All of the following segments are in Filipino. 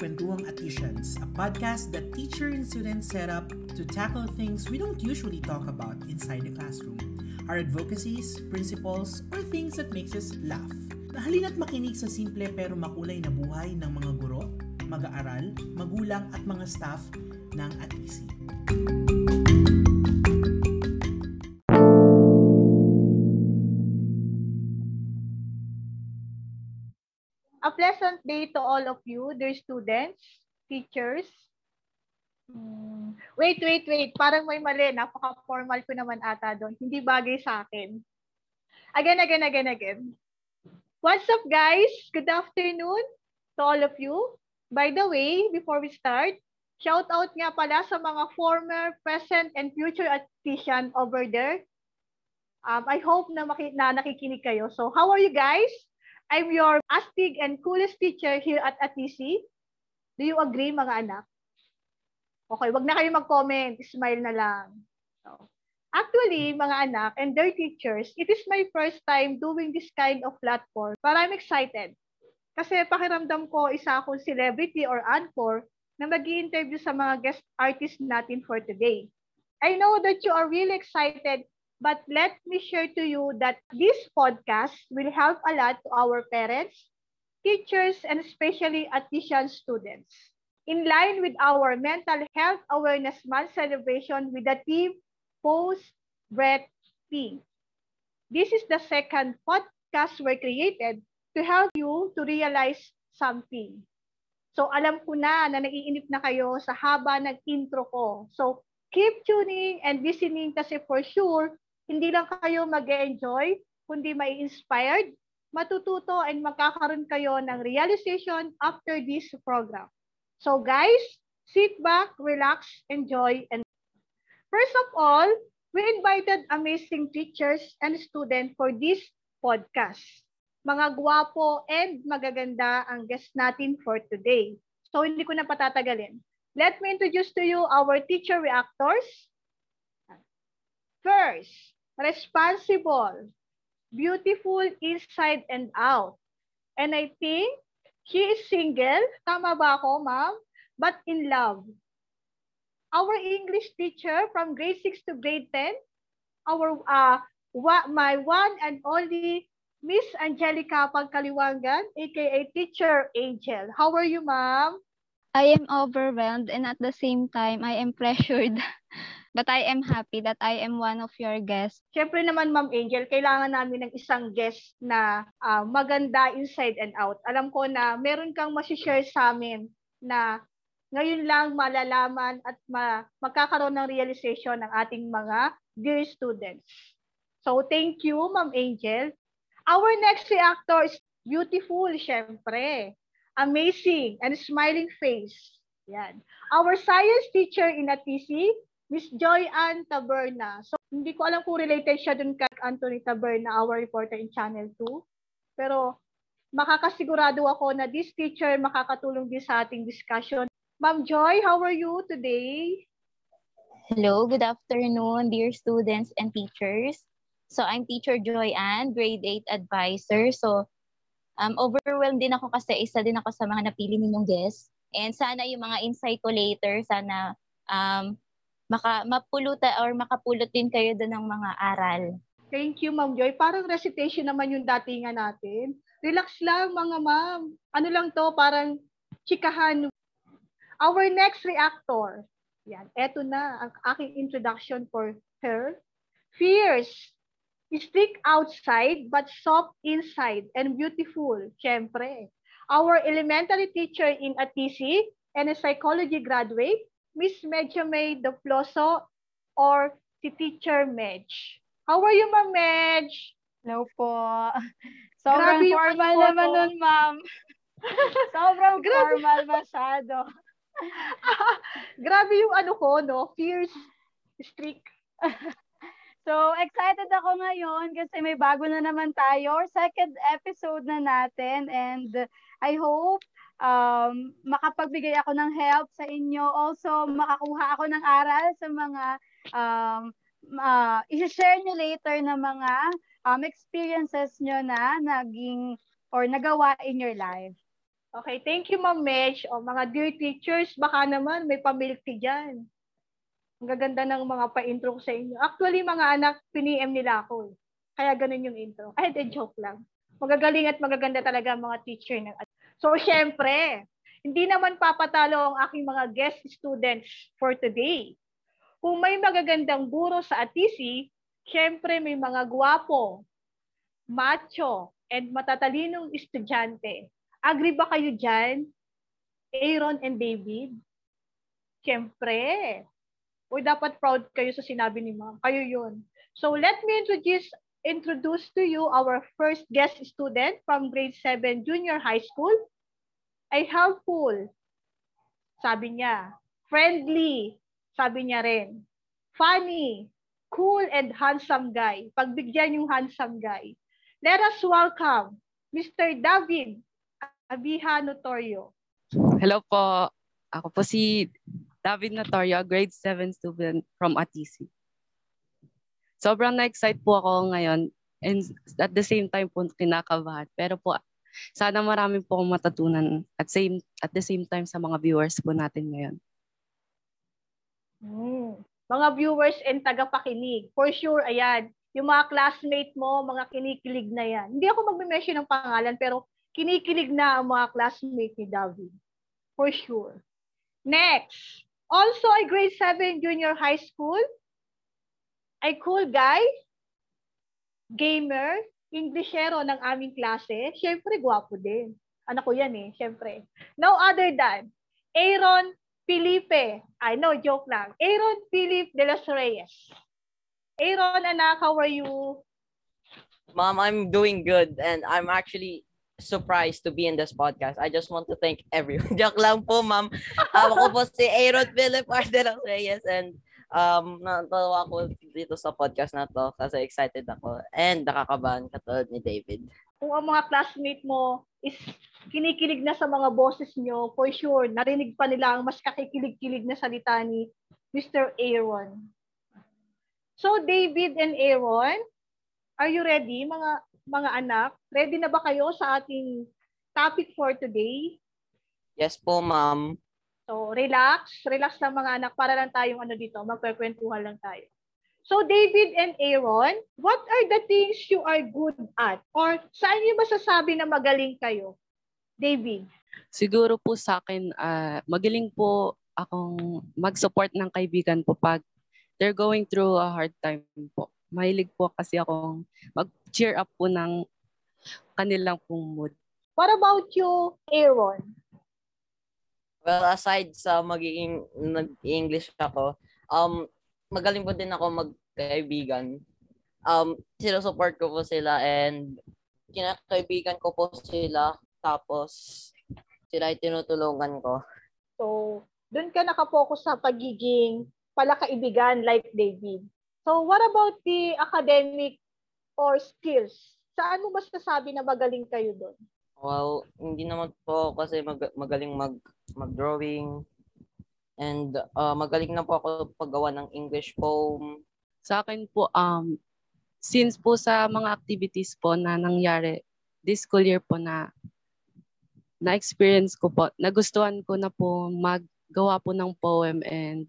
Kwentuhang Atisians, a podcast that teacher and students set up to tackle things we don't usually talk about inside the classroom. Our advocacies, principles, or things that makes us laugh. Halina't makinig sa simple pero makulay na buhay ng mga guro, mag-aaral, magulang at mga staff ng Atisi. A day to all of you, dear students, teachers. Hmm. Wait, wait, wait. Parang may mali. Napaka-formal ko naman ata doon. Hindi bagay sa akin. Again, again, again, again. What's up, guys? Good afternoon to all of you. By the way, before we start, shout out nga pala sa mga former, present, and future artisan over there. Um, I hope na, maki- na nakikinig kayo. So, how are you guys? I'm your astig and coolest teacher here at ATC. Do you agree, mga anak? Okay, wag na kayo mag-comment. Smile na lang. So, actually, mga anak and their teachers, it is my first time doing this kind of platform. But I'm excited. Kasi pakiramdam ko isa akong celebrity or anchor na mag interview sa mga guest artists natin for today. I know that you are really excited But let me share to you that this podcast will help a lot to our parents, teachers, and especially admission students. In line with our Mental Health Awareness Month celebration with the theme Post Breath Pink. This is the second podcast we created to help you to realize something. So alam ko na na naiinip na kayo sa haba ng intro ko. So keep tuning and listening kasi for sure hindi lang kayo mag enjoy kundi may inspired, matututo, and magkakaroon kayo ng realization after this program. So guys, sit back, relax, enjoy, and first of all, we invited amazing teachers and students for this podcast. Mga gwapo and magaganda ang guest natin for today. So hindi ko na patatagalin. Let me introduce to you our teacher reactors. First, responsible, beautiful inside and out. And I think she is single. Tama ba ako, ma'am? But in love. Our English teacher from grade 6 to grade 10, our uh, my one and only Miss Angelica Pagkaliwangan, aka Teacher Angel. How are you, ma'am? I am overwhelmed and at the same time, I am pressured But I am happy that I am one of your guests. Siyempre naman, Ma'am Angel, kailangan namin ng isang guest na uh, maganda inside and out. Alam ko na meron kang masishare sa amin na ngayon lang malalaman at ma- magkakaroon ng realization ng ating mga dear students. So, thank you, Ma'am Angel. Our next reactor is beautiful, syempre. Amazing and smiling face. Yan. Our science teacher in ATC, Miss Joy Ann Taberna. So, hindi ko alam kung related siya dun kay Anthony Taberna, our reporter in Channel 2. Pero, makakasigurado ako na this teacher makakatulong din sa ating discussion. Ma'am Joy, how are you today? Hello, good afternoon, dear students and teachers. So, I'm Teacher Joy Ann, grade 8 advisor. So, um, overwhelmed din ako kasi isa din ako sa mga napili ninyong guests. And sana yung mga insight ko later, sana um, maka, mapuluta or makapulot din kayo doon ng mga aral. Thank you, Ma'am Joy. Parang recitation naman yung datingan natin. Relax lang, mga ma'am. Ano lang to, parang chikahan. Our next reactor. Yan, eto na ang aking introduction for her. Fierce. Stick outside but soft inside and beautiful. Siyempre. Our elementary teacher in ATC and a psychology graduate Miss Medyo May Doploso or si Teacher Medj. How are you, Ma'am Medj? Hello po. Sobrang Grabe formal ano naman nun, ma'am. Sobrang formal masyado. Grabe yung ano ko, no? Fierce, strict. so, excited ako ngayon kasi may bago na naman tayo. Second episode na natin and I hope um, makapagbigay ako ng help sa inyo. Also, makakuha ako ng aral sa mga um, uh, isi-share nyo later na mga um, experiences nyo na naging or nagawa in your life. Okay, thank you, Ma'am Mesh. O, mga dear teachers, baka naman may pamilk tea dyan. Ang gaganda ng mga pa-intro sa inyo. Actually, mga anak, piniem nila ako. eh. Kaya ganun yung intro. Ay, de joke lang. Magagaling at magaganda talaga mga teacher. Ng... So, syempre, hindi naman papatalo ang aking mga guest students for today. Kung may magagandang guro sa Atisi, syempre may mga gwapo, macho, and matatalinong estudyante. Agree ba kayo dyan? Aaron and David? Siyempre. O dapat proud kayo sa sinabi ni ma'am. Kayo yun. So let me introduce introduce to you our first guest student from grade 7 junior high school. Ay helpful. Sabi niya. Friendly. Sabi niya rin. Funny. Cool and handsome guy. Pagbigyan yung handsome guy. Let us welcome Mr. David Abiha Notorio. Hello po. Ako po si David Notorio, grade 7 student from Atisi. Sobrang na-excite po ako ngayon and at the same time po kinakabahan. Pero po sana marami po akong matutunan at same at the same time sa mga viewers po natin ngayon. Hmm. Mga viewers and tagapakinig. For sure, ayan, yung mga classmate mo, mga kinikilig na yan. Hindi ako magme-mention ng pangalan pero kinikilig na ang mga classmate ni David. For sure. Next. Also, a grade 7 junior high school. A cool guy. Gamer. Englishero ng aming klase. Siyempre, gwapo din. Anak ko yan eh, siyempre. No other than Aaron Felipe. I know, joke lang. Aaron Philip de los Reyes. Aaron, anak, how are you? Mom, I'm doing good and I'm actually surprised to be in this podcast. I just want to thank everyone. Joke lang po, ma'am. Ako po si Aaron Philip Ardelos Reyes and um, natawa ako dito sa podcast na to kasi excited ako and nakakabahan katulad ni David. Kung ang mga classmate mo is kinikilig na sa mga boses nyo, for sure, narinig pa nila ang mas kakikilig-kilig na salita ni Mr. Aaron. So, David and Aaron, are you ready, mga mga anak? Ready na ba kayo sa ating topic for today? Yes po, ma'am. So, relax. Relax lang mga anak para lang tayong ano dito, magkwekwentuhan lang tayo. So, David and Aaron, what are the things you are good at? Or saan niyo masasabi na magaling kayo? David. Siguro po sa akin, ah, magaling po akong mag-support ng kaibigan po pag they're going through a hard time po. Mahilig po kasi akong mag-cheer up po ng kanilang pong mood. What about you, Aaron? Well, aside sa magiging nag-English ako, um, magaling po din ako magkaibigan. Um, sinusupport ko po sila and kinakaibigan ko po sila tapos sila ay tinutulungan ko. So, doon ka nakapokus sa pagiging palakaibigan like David. So, what about the academic or skills? Saan mo mas nasabi na magaling kayo doon? Well, hindi naman po kasi mag- magaling mag mag-drawing and uh, magaling na po ako paggawa ng English poem. Sa akin po, um, since po sa mga activities po na nangyari this school year po na na-experience ko po, nagustuhan ko na po maggawa po ng poem and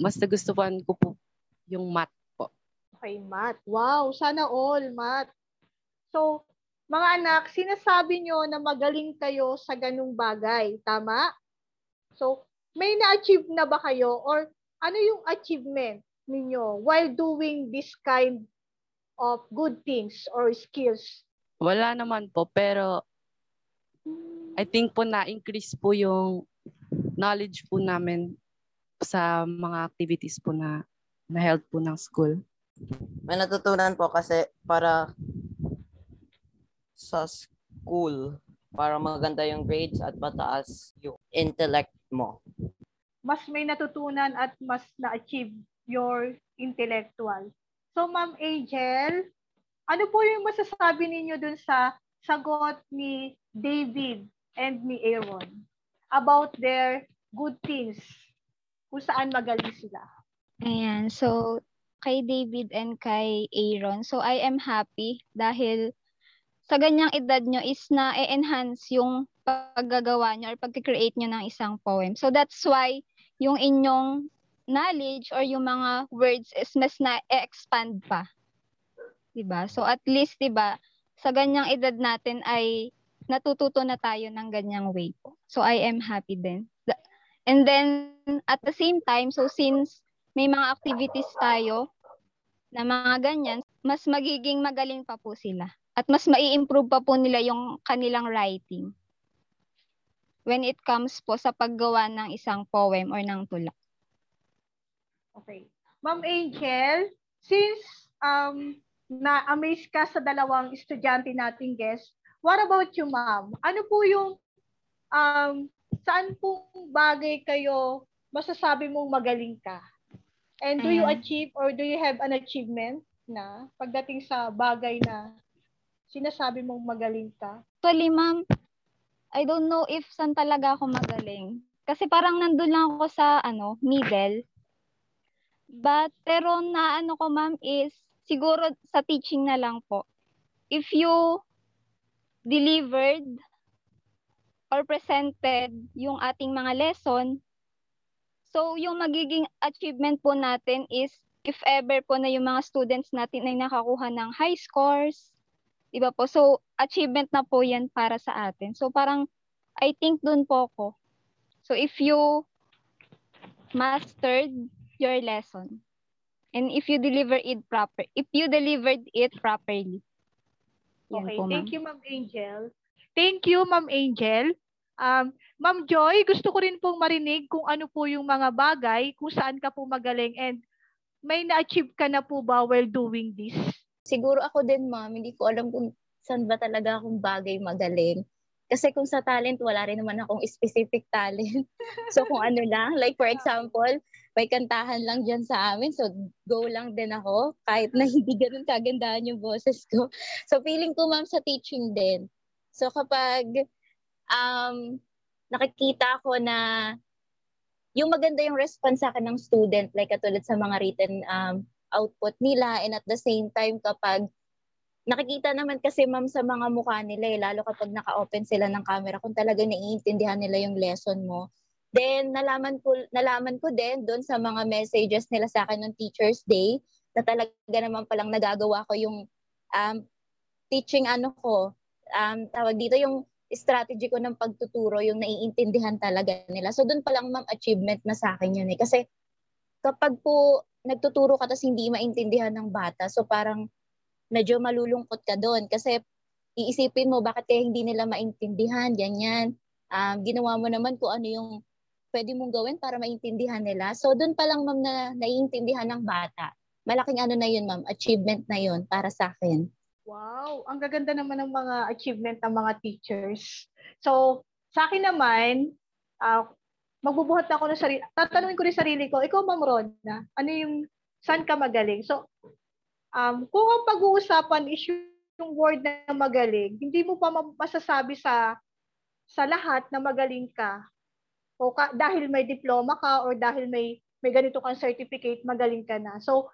mas nagustuhan ko po yung math po. Okay, math. Wow, sana all math. So, mga anak, sinasabi nyo na magaling kayo sa ganung bagay. Tama? So, may na-achieve na ba kayo? Or ano yung achievement ninyo while doing this kind of good things or skills? Wala naman po, pero I think po na-increase po yung knowledge po namin sa mga activities po na na-held po ng school. May natutunan po kasi para sa school para maganda yung grades at mataas yung intellect mo. Mas may natutunan at mas na-achieve your intellectual. So, Ma'am Angel, ano po yung masasabi ninyo dun sa sagot ni David and ni Aaron about their good things kung saan magaling sila? Ayan, so kay David and kay Aaron. So I am happy dahil sa ganyang edad nyo is na-enhance yung paggagawa nyo or pag-create nyo ng isang poem. So that's why yung inyong knowledge or yung mga words is mas na-expand pa. 'Di ba? So at least 'di ba, sa ganyang edad natin ay natututo na tayo ng ganyang way po. So I am happy din. And then at the same time, so since may mga activities tayo na mga ganyan, mas magiging magaling pa po sila. At mas mai-improve pa po nila yung kanilang writing when it comes po sa paggawa ng isang poem or ng tula. Okay. Ma'am Angel, since um, na-amaze ka sa dalawang estudyante nating guest, what about you, ma'am? Ano po yung, um, saan pong bagay kayo masasabi mong magaling ka? And do you achieve or do you have an achievement na pagdating sa bagay na sinasabi mong magaling ka? Actually, ma'am, I don't know if saan talaga ako magaling. Kasi parang nandun lang ako sa ano, middle. But, pero na ano ko, ma'am, is siguro sa teaching na lang po. If you delivered or presented yung ating mga lesson, so yung magiging achievement po natin is if ever po na yung mga students natin ay nakakuha ng high scores, Diba po? So, achievement na po yan para sa atin. So, parang, I think dun po ako. So, if you mastered your lesson, and if you deliver it proper, if you delivered it properly. Okay, po, thank you, Ma'am Angel. Thank you, Ma'am Angel. Um, Ma'am Joy, gusto ko rin pong marinig kung ano po yung mga bagay, kung saan ka po magaling, and may na-achieve ka na po ba while doing this? Siguro ako din, ma'am, hindi ko alam kung saan ba talaga akong bagay magaling. Kasi kung sa talent, wala rin naman akong specific talent. so kung ano lang, like for example, may kantahan lang dyan sa amin, so go lang din ako, kahit na hindi ganun kagandahan yung boses ko. So feeling ko, ma'am, sa teaching din. So kapag um, nakikita ko na yung maganda yung response sa akin ng student, like katulad sa mga written um, output nila and at the same time kapag nakikita naman kasi ma'am sa mga mukha nila eh, lalo kapag naka-open sila ng camera kung talaga naiintindihan nila yung lesson mo. Then nalaman ko nalaman ko din doon sa mga messages nila sa akin ng Teachers Day na talaga naman palang nagagawa ko yung um, teaching ano ko um, tawag dito yung strategy ko ng pagtuturo yung naiintindihan talaga nila. So doon pa lang ma'am achievement na sa akin yun eh. Kasi kapag po nagtuturo ka tapos hindi maintindihan ng bata, so parang medyo malulungkot ka doon kasi iisipin mo bakit kaya hindi nila maintindihan, ganyan. Um, ginawa mo naman kung ano yung pwede mong gawin para maintindihan nila. So doon pa lang ma'am na naiintindihan ng bata. Malaking ano na yun ma'am, achievement na yun para sa akin. Wow, ang gaganda naman ng mga achievement ng mga teachers. So, sa akin naman, uh, magbubuhat na ako ng sarili. Tatanungin ko rin sarili ko, ikaw Ma'am Rona, ano yung, saan ka magaling? So, um, kung ang pag-uusapan is yung word na magaling, hindi mo pa masasabi sa sa lahat na magaling ka. O ka, dahil may diploma ka or dahil may may ganito kang certificate, magaling ka na. So,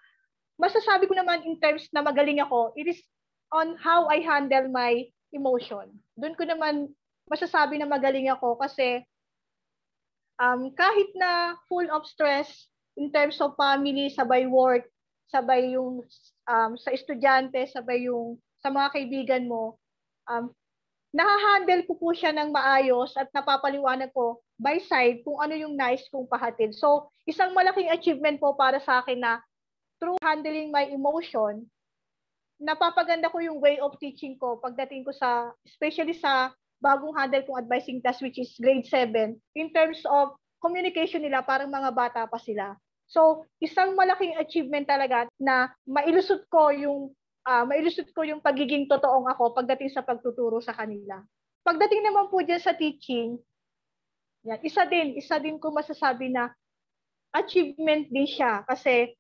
masasabi ko naman in terms na magaling ako, it is on how I handle my emotion. Doon ko naman masasabi na magaling ako kasi um, kahit na full of stress in terms of family, sabay work, sabay yung um, sa estudyante, sabay yung sa mga kaibigan mo, um, nahahandle ko po siya ng maayos at napapaliwanag ko by side kung ano yung nice kong pahatid. So, isang malaking achievement po para sa akin na through handling my emotion, napapaganda ko yung way of teaching ko pagdating ko sa, especially sa bagong handle kong advising class which is grade 7 in terms of communication nila parang mga bata pa sila. So, isang malaking achievement talaga na mailusot ko yung uh, mailusot ko yung pagiging totoong ako pagdating sa pagtuturo sa kanila. Pagdating naman po dyan sa teaching, yan, isa din, isa din ko masasabi na achievement din siya kasi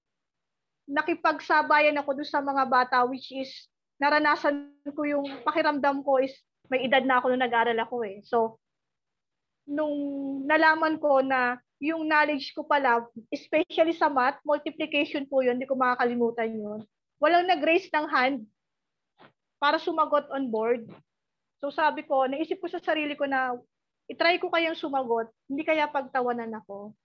nakipagsabayan ako doon sa mga bata which is naranasan ko yung pakiramdam ko is may edad na ako nung nag-aral ako eh. So, nung nalaman ko na yung knowledge ko pala, especially sa math, multiplication po yun, hindi ko makakalimutan yun. Walang nag-raise ng hand para sumagot on board. So sabi ko, naisip ko sa sarili ko na itry ko kayang sumagot, hindi kaya pagtawanan ako.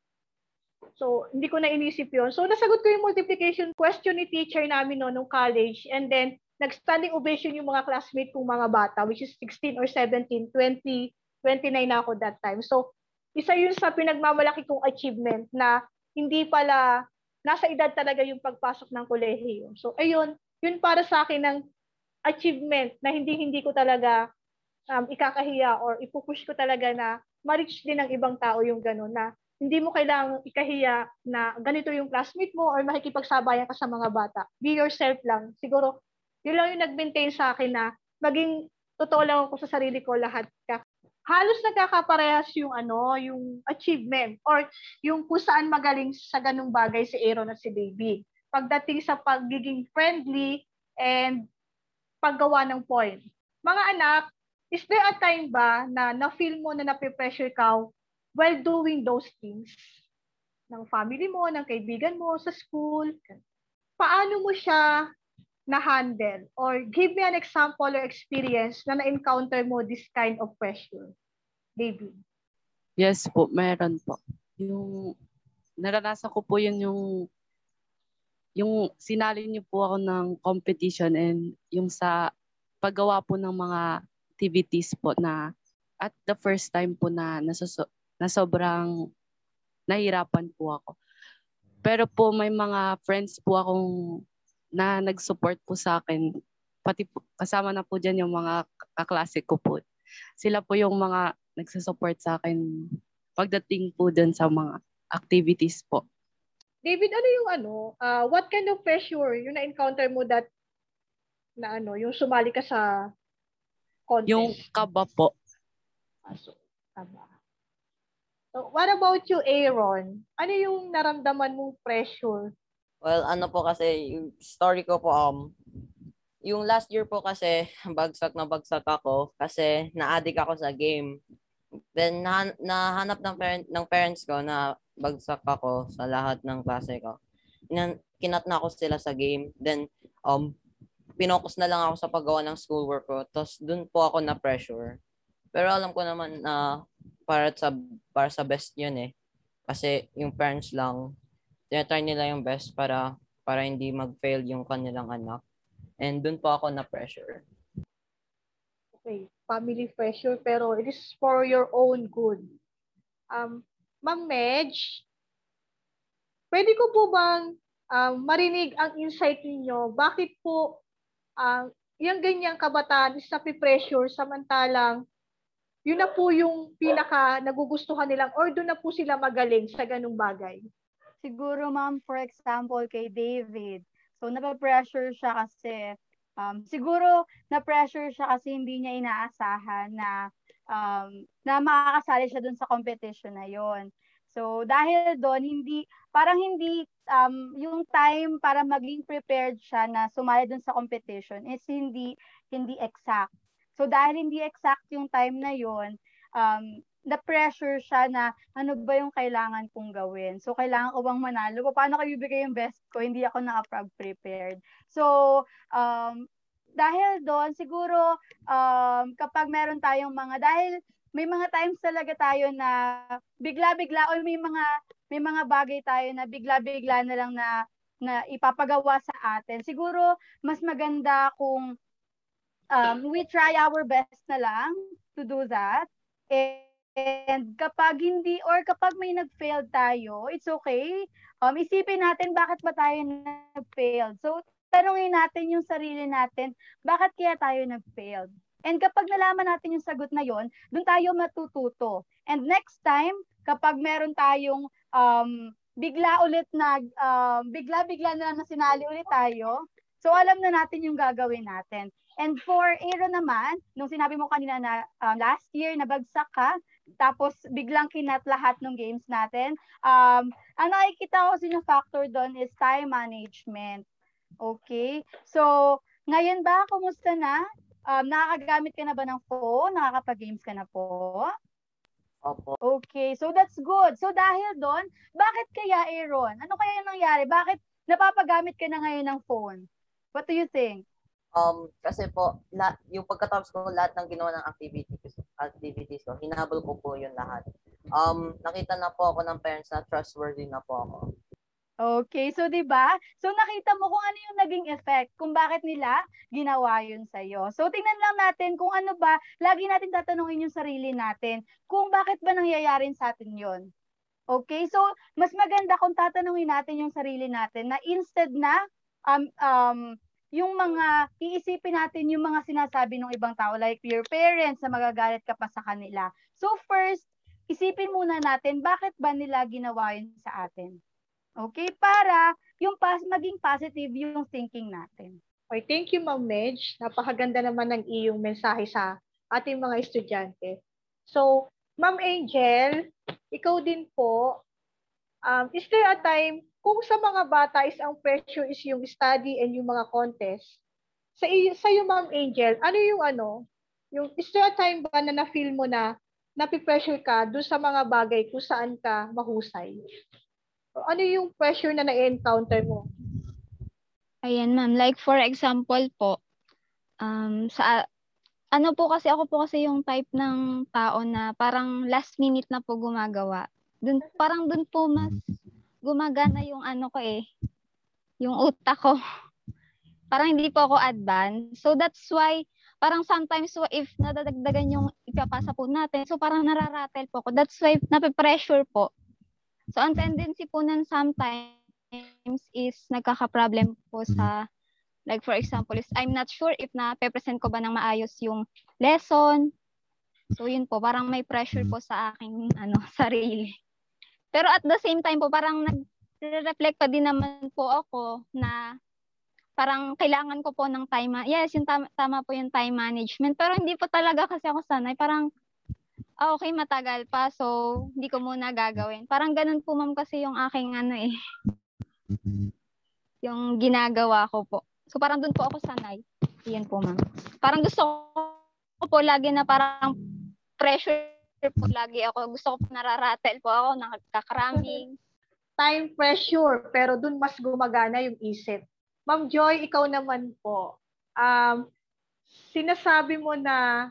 So, hindi ko na inisip yon So, nasagot ko yung multiplication question ni teacher namin no, nung college. And then, nag-standing ovation yung mga classmate kong mga bata, which is 16 or 17, 20, 29 na ako that time. So, isa yun sa pinagmamalaki kong achievement na hindi pala nasa edad talaga yung pagpasok ng kolehiyo. So, ayun, yun para sa akin ng achievement na hindi hindi ko talaga um, ikakahiya or ipupush ko talaga na ma-reach din ng ibang tao yung gano'n na hindi mo kailangang ikahiya na ganito yung classmate mo or makikipagsabayan ka sa mga bata. Be yourself lang. Siguro, yun lang yung nag-maintain sa akin na maging totoo lang ako sa sarili ko lahat. Halos nagkakaparehas yung ano, yung achievement or yung kung saan magaling sa ganung bagay si Aaron at si Baby. Pagdating sa pagiging friendly and paggawa ng point. Mga anak, is there a time ba na na-feel mo na nape-pressure ka while doing those things ng family mo, ng kaibigan mo, sa school, paano mo siya na-handle? Or give me an example or experience na na-encounter mo this kind of pressure, baby. Yes po, meron po. Yung naranasan ko po yun yung yung sinali niyo po ako ng competition and yung sa paggawa po ng mga activities po na at the first time po na nasuso, na sobrang nahirapan po ako. Pero po may mga friends po akong na nag-support po sa akin. Pati po, kasama na po dyan yung mga kaklase ko po. Sila po yung mga nagsusupport sa akin pagdating po dun sa mga activities po. David, ano yung ano, uh, what kind of pressure yung na-encounter mo that na ano, yung sumali ka sa contest? Yung kaba po. Ah, so, kaba. So, what about you, Aaron? Ano yung naramdaman mong pressure? Well, ano po kasi, story ko po, um, yung last year po kasi, bagsak na bagsak ako kasi na-addict ako sa game. Then, na nahanap ng, parent, ng parents ko na bagsak ako sa lahat ng klase ko. kinat na ako sila sa game. Then, um, pinokus na lang ako sa paggawa ng schoolwork ko. Tapos, dun po ako na-pressure. Pero alam ko naman na para sa para sa best 'yun eh. Kasi yung parents lang tinatry nila yung best para para hindi mag-fail yung kanilang anak. And dun po ako na pressure. Okay, family pressure pero it is for your own good. Um, Ma'am Medj, pwede ko po bang um, marinig ang insight ninyo? Bakit po um, yung ganyang kabataan is pressure samantalang yun na po yung pinaka nagugustuhan nilang or doon na po sila magaling sa ganung bagay. Siguro ma'am, for example, kay David, so napapressure siya kasi, um, siguro na-pressure siya kasi hindi niya inaasahan na um, na makakasali siya doon sa competition na yon. So dahil doon hindi parang hindi um, yung time para maging prepared siya na sumali doon sa competition is hindi hindi exact. So dahil hindi exact yung time na yon, um, na-pressure siya na ano ba yung kailangan kong gawin. So, kailangan ko bang manalo? Paano ko ibigay yung best ko? Hindi ako nakapag-prepared. So, um, dahil doon, siguro, um, kapag meron tayong mga, dahil may mga times talaga tayo na bigla-bigla o may mga may mga bagay tayo na bigla-bigla na lang na na ipapagawa sa atin. Siguro mas maganda kung um, we try our best na lang to do that. And kapag hindi or kapag may nag-fail tayo, it's okay. Um, isipin natin bakit ba tayo nag-fail. So, tanungin natin yung sarili natin, bakit kaya tayo nag-fail? And kapag nalaman natin yung sagot na yon, doon tayo matututo. And next time, kapag meron tayong um, bigla ulit na, um, bigla-bigla na na sinali ulit tayo, so alam na natin yung gagawin natin. And for Aaron naman, nung sinabi mo kanina na um, last year nabagsak ka, tapos biglang kinat lahat ng games natin, um, ang nakikita ko sino factor doon is time management. Okay? So, ngayon ba, kumusta na? Um, nakakagamit ka na ba ng phone? Nakakapag-games ka na po? Opo. Okay, so that's good. So dahil doon, bakit kaya Aaron? Ano kaya yung nangyari? Bakit napapagamit ka na ngayon ng phone? What do you think? Um, kasi po, la, yung pagkatapos ko lahat ng ginawa ng activities, activities ko, hinabol ko po yun lahat. Um, nakita na po ako ng parents na trustworthy na po ako. Okay, so 'di ba? So nakita mo kung ano yung naging effect, kung bakit nila ginawa 'yun sa iyo. So tingnan lang natin kung ano ba, lagi natin tatanungin yung sarili natin, kung bakit ba nangyayari sa atin 'yon. Okay? So mas maganda kung tatanungin natin yung sarili natin na instead na um um yung mga iisipin natin yung mga sinasabi ng ibang tao like your parents na magagalit ka pa sa kanila. So first, isipin muna natin bakit ba nila ginawa 'yun sa atin. Okay? Para yung pas maging positive yung thinking natin. Okay, thank you Ma'am Medj. Napakaganda naman ng iyong mensahe sa ating mga estudyante. So, Ma'am Angel, ikaw din po, um, is there a time kung sa mga bata is ang pressure is yung study and yung mga contest, sa sa iyo Ma'am Angel, ano yung ano, yung is there a time ba na na-feel mo na napipressure ka doon sa mga bagay kung saan ka mahusay? ano yung pressure na na-encounter mo? Ayan, ma'am. Like for example po, um, sa ano po kasi ako po kasi yung type ng tao na parang last minute na po gumagawa. Dun, parang dun po mas gumagana yung ano ko eh, yung utak ko. Parang hindi po ako advanced. So that's why parang sometimes so if nadadagdagan yung ipapasa po natin, so parang nararatel po ako. That's why nape-pressure po. So, ang tendency po nun sometimes is nagkaka-problem po sa, like for example, is I'm not sure if na present ko ba ng maayos yung lesson. So, yun po, parang may pressure po sa aking ano, sarili. Pero at the same time po, parang nag-reflect pa din naman po ako na parang kailangan ko po ng time. Yes, yung tama, tama po yung time management. Pero hindi po talaga kasi ako sanay. Parang ah, okay, matagal pa. So, hindi ko muna gagawin. Parang ganun po, ma'am, kasi yung aking ano eh. yung ginagawa ko po. So, parang dun po ako sanay. Yan po, ma'am. Parang gusto ko po lagi na parang pressure po lagi ako. Gusto ko po nararatel po ako, nakakaraming. Time pressure, pero dun mas gumagana yung isip. Ma'am Joy, ikaw naman po. Um, sinasabi mo na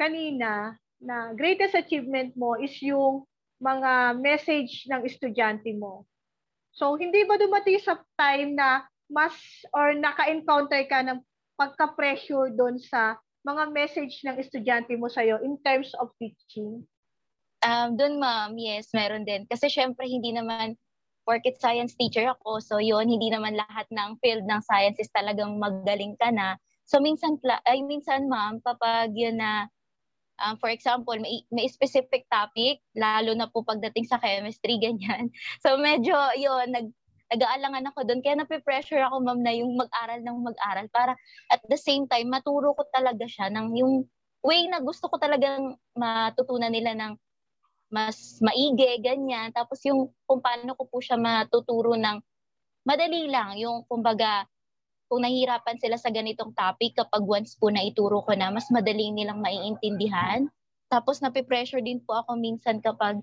kanina na greatest achievement mo is yung mga message ng estudyante mo. So, hindi ba dumating sa time na mas or naka-encounter ka ng pagka-pressure doon sa mga message ng estudyante mo sa'yo in terms of teaching? Um, doon ma'am, yes, meron din. Kasi syempre hindi naman porket science teacher ako, so yun, hindi naman lahat ng field ng science is talagang magaling ka na. So minsan, ay minsan ma'am, kapag yun na Um, for example, may, may specific topic, lalo na po pagdating sa chemistry, ganyan. So medyo yun, nag, nag-aalangan ako doon. Kaya nape-pressure ako, ma'am, na yung mag-aral ng mag-aral para at the same time, maturo ko talaga siya ng yung way na gusto ko talagang matutunan nila ng mas maigi, ganyan. Tapos yung kung paano ko po siya matuturo ng madali lang, yung kumbaga kung nahihirapan sila sa ganitong topic, kapag once po na ituro ko na, mas madali nilang maiintindihan. Tapos nape-pressure din po ako minsan kapag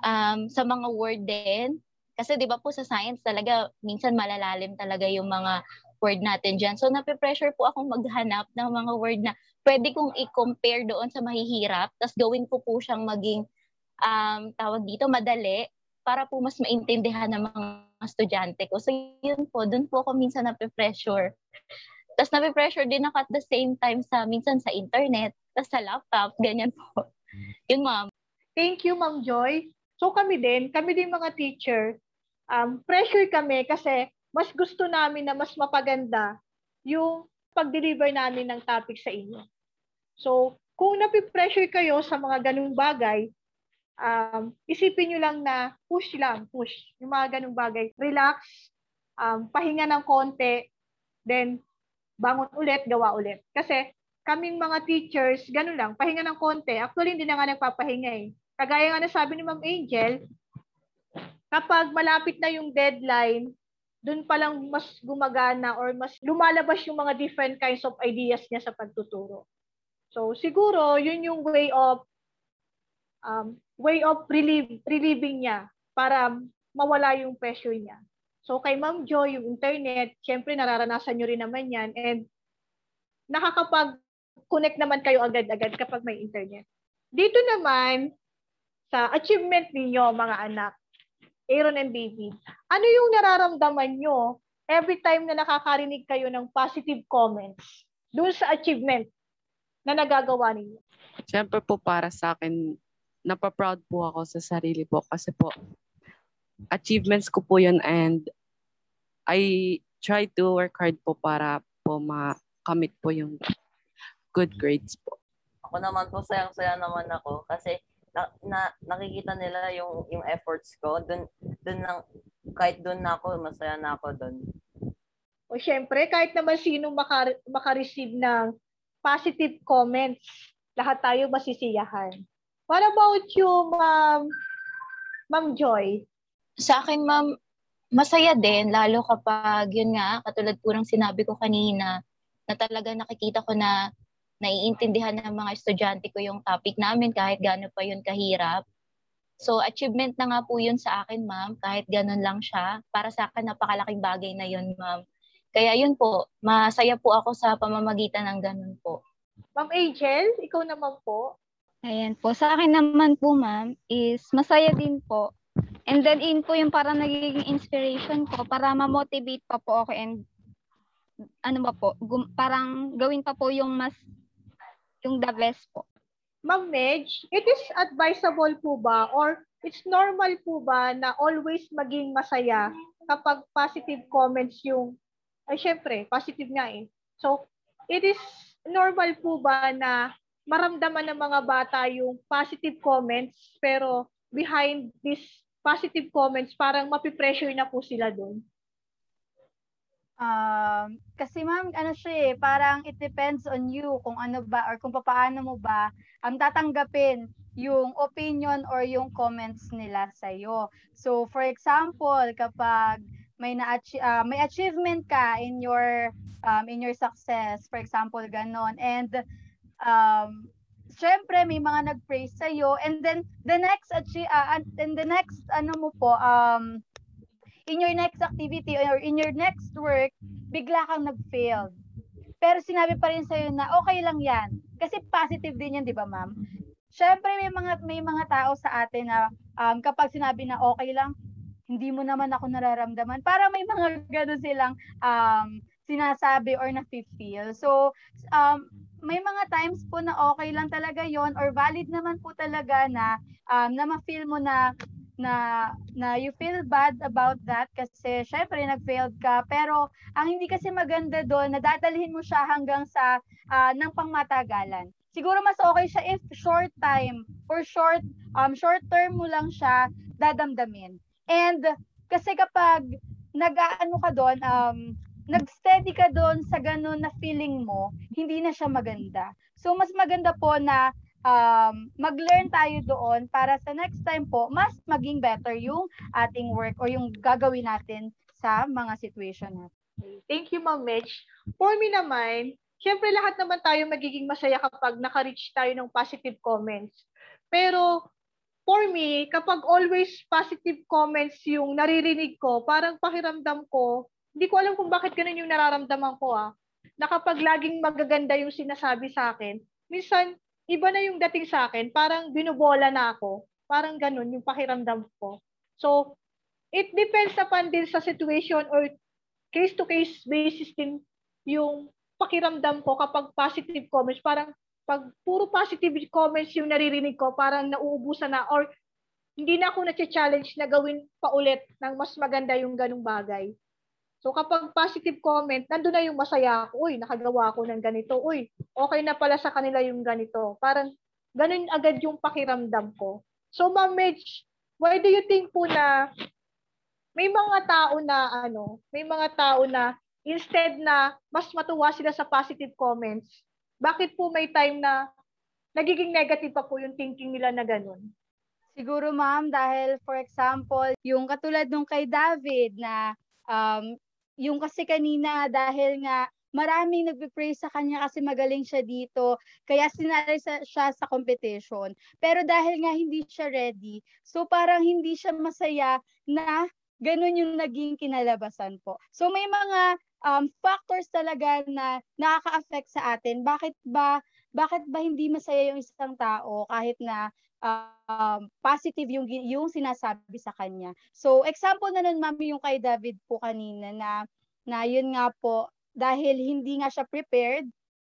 um, sa mga word din. Kasi di ba po sa science talaga, minsan malalalim talaga yung mga word natin dyan. So nape-pressure po akong maghanap ng mga word na pwede kong i-compare doon sa mahihirap. Tapos gawin ko po siyang maging um, tawag dito, madali para po mas maintindihan ng mga estudyante ko. So yun po, dun po ako minsan nape-pressure. Tapos nape-pressure din ako at the same time sa minsan sa internet, tapos sa laptop, ganyan po. Yun ma'am. Thank you Ma'am Joy. So kami din, kami din mga teacher, um, pressure kami kasi mas gusto namin na mas mapaganda yung pag-deliver namin ng topic sa inyo. So, kung napipressure kayo sa mga ganung bagay, um, isipin nyo lang na push lang, push. Yung mga ganung bagay. Relax, um, pahinga ng konti, then bangon ulit, gawa ulit. Kasi kaming mga teachers, ganun lang, pahinga ng konti. Actually, hindi na nga nagpapahinga eh. Kagaya nga na sabi ni Ma'am Angel, kapag malapit na yung deadline, doon pa lang mas gumagana or mas lumalabas yung mga different kinds of ideas niya sa pagtuturo. So, siguro, yun yung way of um, way of relieve, relieving niya para mawala yung pressure niya. So kay Ma'am Jo, yung internet, syempre nararanasan nyo rin naman yan. And nakakapag-connect naman kayo agad-agad kapag may internet. Dito naman, sa achievement ninyo, mga anak, Aaron and David, ano yung nararamdaman nyo every time na nakakarinig kayo ng positive comments dun sa achievement na nagagawa ninyo? Siyempre po para sa akin, napaproud po ako sa sarili po kasi po achievements ko po yun and I try to work hard po para po makamit po yung good grades po. Ako naman po, sayang-saya naman ako kasi na, na, nakikita nila yung yung efforts ko. Doon doon nang kahit doon na ako, masaya na ako doon. O syempre, kahit naman sino maka, maka-receive ng positive comments, lahat tayo masisiyahan. What about you, Ma'am Ma'am Joy? Sa akin, ma'am, masaya din, lalo kapag, yun nga, katulad po ng sinabi ko kanina, na talaga nakikita ko na naiintindihan ng mga estudyante ko yung topic namin kahit gaano pa yun kahirap. So, achievement na nga po yun sa akin, ma'am, kahit ganun lang siya. Para sa akin, napakalaking bagay na yun, ma'am. Kaya yun po, masaya po ako sa pamamagitan ng ganun po. Ma'am Angel, ikaw naman po. Ayan po. Sa akin naman po, ma'am, is masaya din po. And then, in po yung parang nagiging inspiration ko para ma-motivate pa po ako and ano ba po, gum- parang gawin pa po yung mas, yung the best po. Ma'am Medj, it is advisable po ba or it's normal po ba na always maging masaya kapag positive comments yung, ay syempre, positive nga eh. So, it is normal po ba na maramdaman ng mga bata yung positive comments pero behind this positive comments, parang mapipressure na po sila doon? Um, kasi ma'am, ano siya eh, parang it depends on you kung ano ba or kung paano mo ba ang um, tatanggapin yung opinion or yung comments nila sa iyo. So for example, kapag may na uh, may achievement ka in your um, in your success, for example, ganon and um syempre may mga nag-praise sa iyo and then the next achi- uh, and the next ano mo po um in your next activity or in your next work bigla kang nag-fail. Pero sinabi pa rin sa iyo na okay lang yan. Kasi positive din yan di ba ma'am? Syempre may mga may mga tao sa atin na um, kapag sinabi na okay lang hindi mo naman ako nararamdaman. Para may mga gano'n silang um, sinasabi or na-feel. So, um, may mga times po na okay lang talaga yon or valid naman po talaga na um, na ma-feel mo na na na you feel bad about that kasi syempre nag-failed ka pero ang hindi kasi maganda doon nadadalhin mo siya hanggang sa uh, ng pangmatagalan. Siguro mas okay siya if short time or short um short term mo lang siya dadamdamin. And kasi kapag nag-aano ka doon um nag-steady ka doon sa ganun na feeling mo, hindi na siya maganda. So, mas maganda po na um, mag-learn tayo doon para sa next time po, mas maging better yung ating work or yung gagawin natin sa mga situation natin. Thank you, Ma'am Mitch. For me naman, syempre lahat naman tayo magiging masaya kapag naka-reach tayo ng positive comments. Pero for me, kapag always positive comments yung naririnig ko, parang pakiramdam ko, hindi ko alam kung bakit ganun yung nararamdaman ko ah. Na laging magaganda yung sinasabi sa akin, minsan iba na yung dating sa akin, parang binubola na ako. Parang ganun yung pakiramdam ko. So, it depends upon din sa situation or case-to-case basis din yung pakiramdam ko kapag positive comments. Parang pag puro positive comments yung naririnig ko, parang nauubusan na or hindi na ako na-challenge na gawin pa ulit ng mas maganda yung ganung bagay. So kapag positive comment, nandun na yung masaya ako. Uy, nakagawa ako ng ganito. Uy, okay na pala sa kanila yung ganito. Parang ganun agad yung pakiramdam ko. So Ma'am Mitch, why do you think po na may mga tao na ano, may mga tao na instead na mas matuwa sila sa positive comments, bakit po may time na nagiging negative pa po yung thinking nila na ganun? Siguro ma'am dahil for example, yung katulad nung kay David na um, yung kasi kanina dahil nga maraming nagpe-praise sa kanya kasi magaling siya dito, kaya sinali sa, siya sa competition. Pero dahil nga hindi siya ready, so parang hindi siya masaya na ganun yung naging kinalabasan po. So may mga um, factors talaga na nakaka-affect sa atin. Bakit ba bakit ba hindi masaya yung isang tao kahit na um, positive yung yung sinasabi sa kanya. So example na nun mami yung kay David po kanina na na yun nga po dahil hindi nga siya prepared.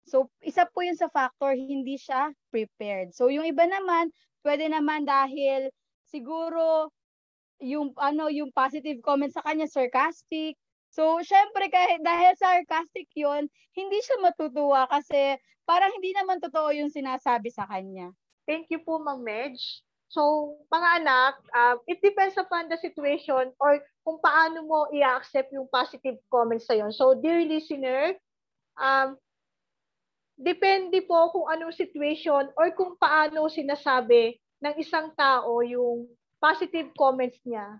So isa po yun sa factor hindi siya prepared. So yung iba naman pwede naman dahil siguro yung ano yung positive comment sa kanya sarcastic So, syempre, kahit dahil sarcastic yun, hindi siya matutuwa kasi parang hindi naman totoo yung sinasabi sa kanya. Thank you po, Ma'am Medj. So, mga anak, uh, it depends upon the situation or kung paano mo i-accept yung positive comments sa yon. So, dear listener, um, depende po kung anong situation or kung paano sinasabi ng isang tao yung positive comments niya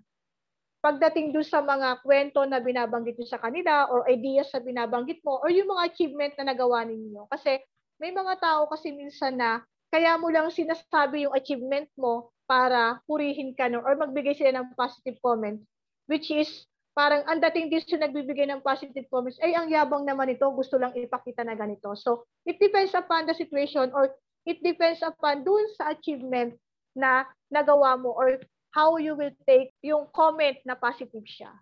pagdating doon sa mga kwento na binabanggit nyo sa kanila or ideas na binabanggit mo or yung mga achievement na nagawa ninyo. Kasi may mga tao kasi minsan na kaya mo lang sinasabi yung achievement mo para purihin ka no, or magbigay sila ng positive comment which is parang ang dating din sa nagbibigay ng positive comments ay ang yabang naman ito gusto lang ipakita na ganito so it depends upon the situation or it depends upon dun sa achievement na nagawa mo or how you will take yung comment na positive siya.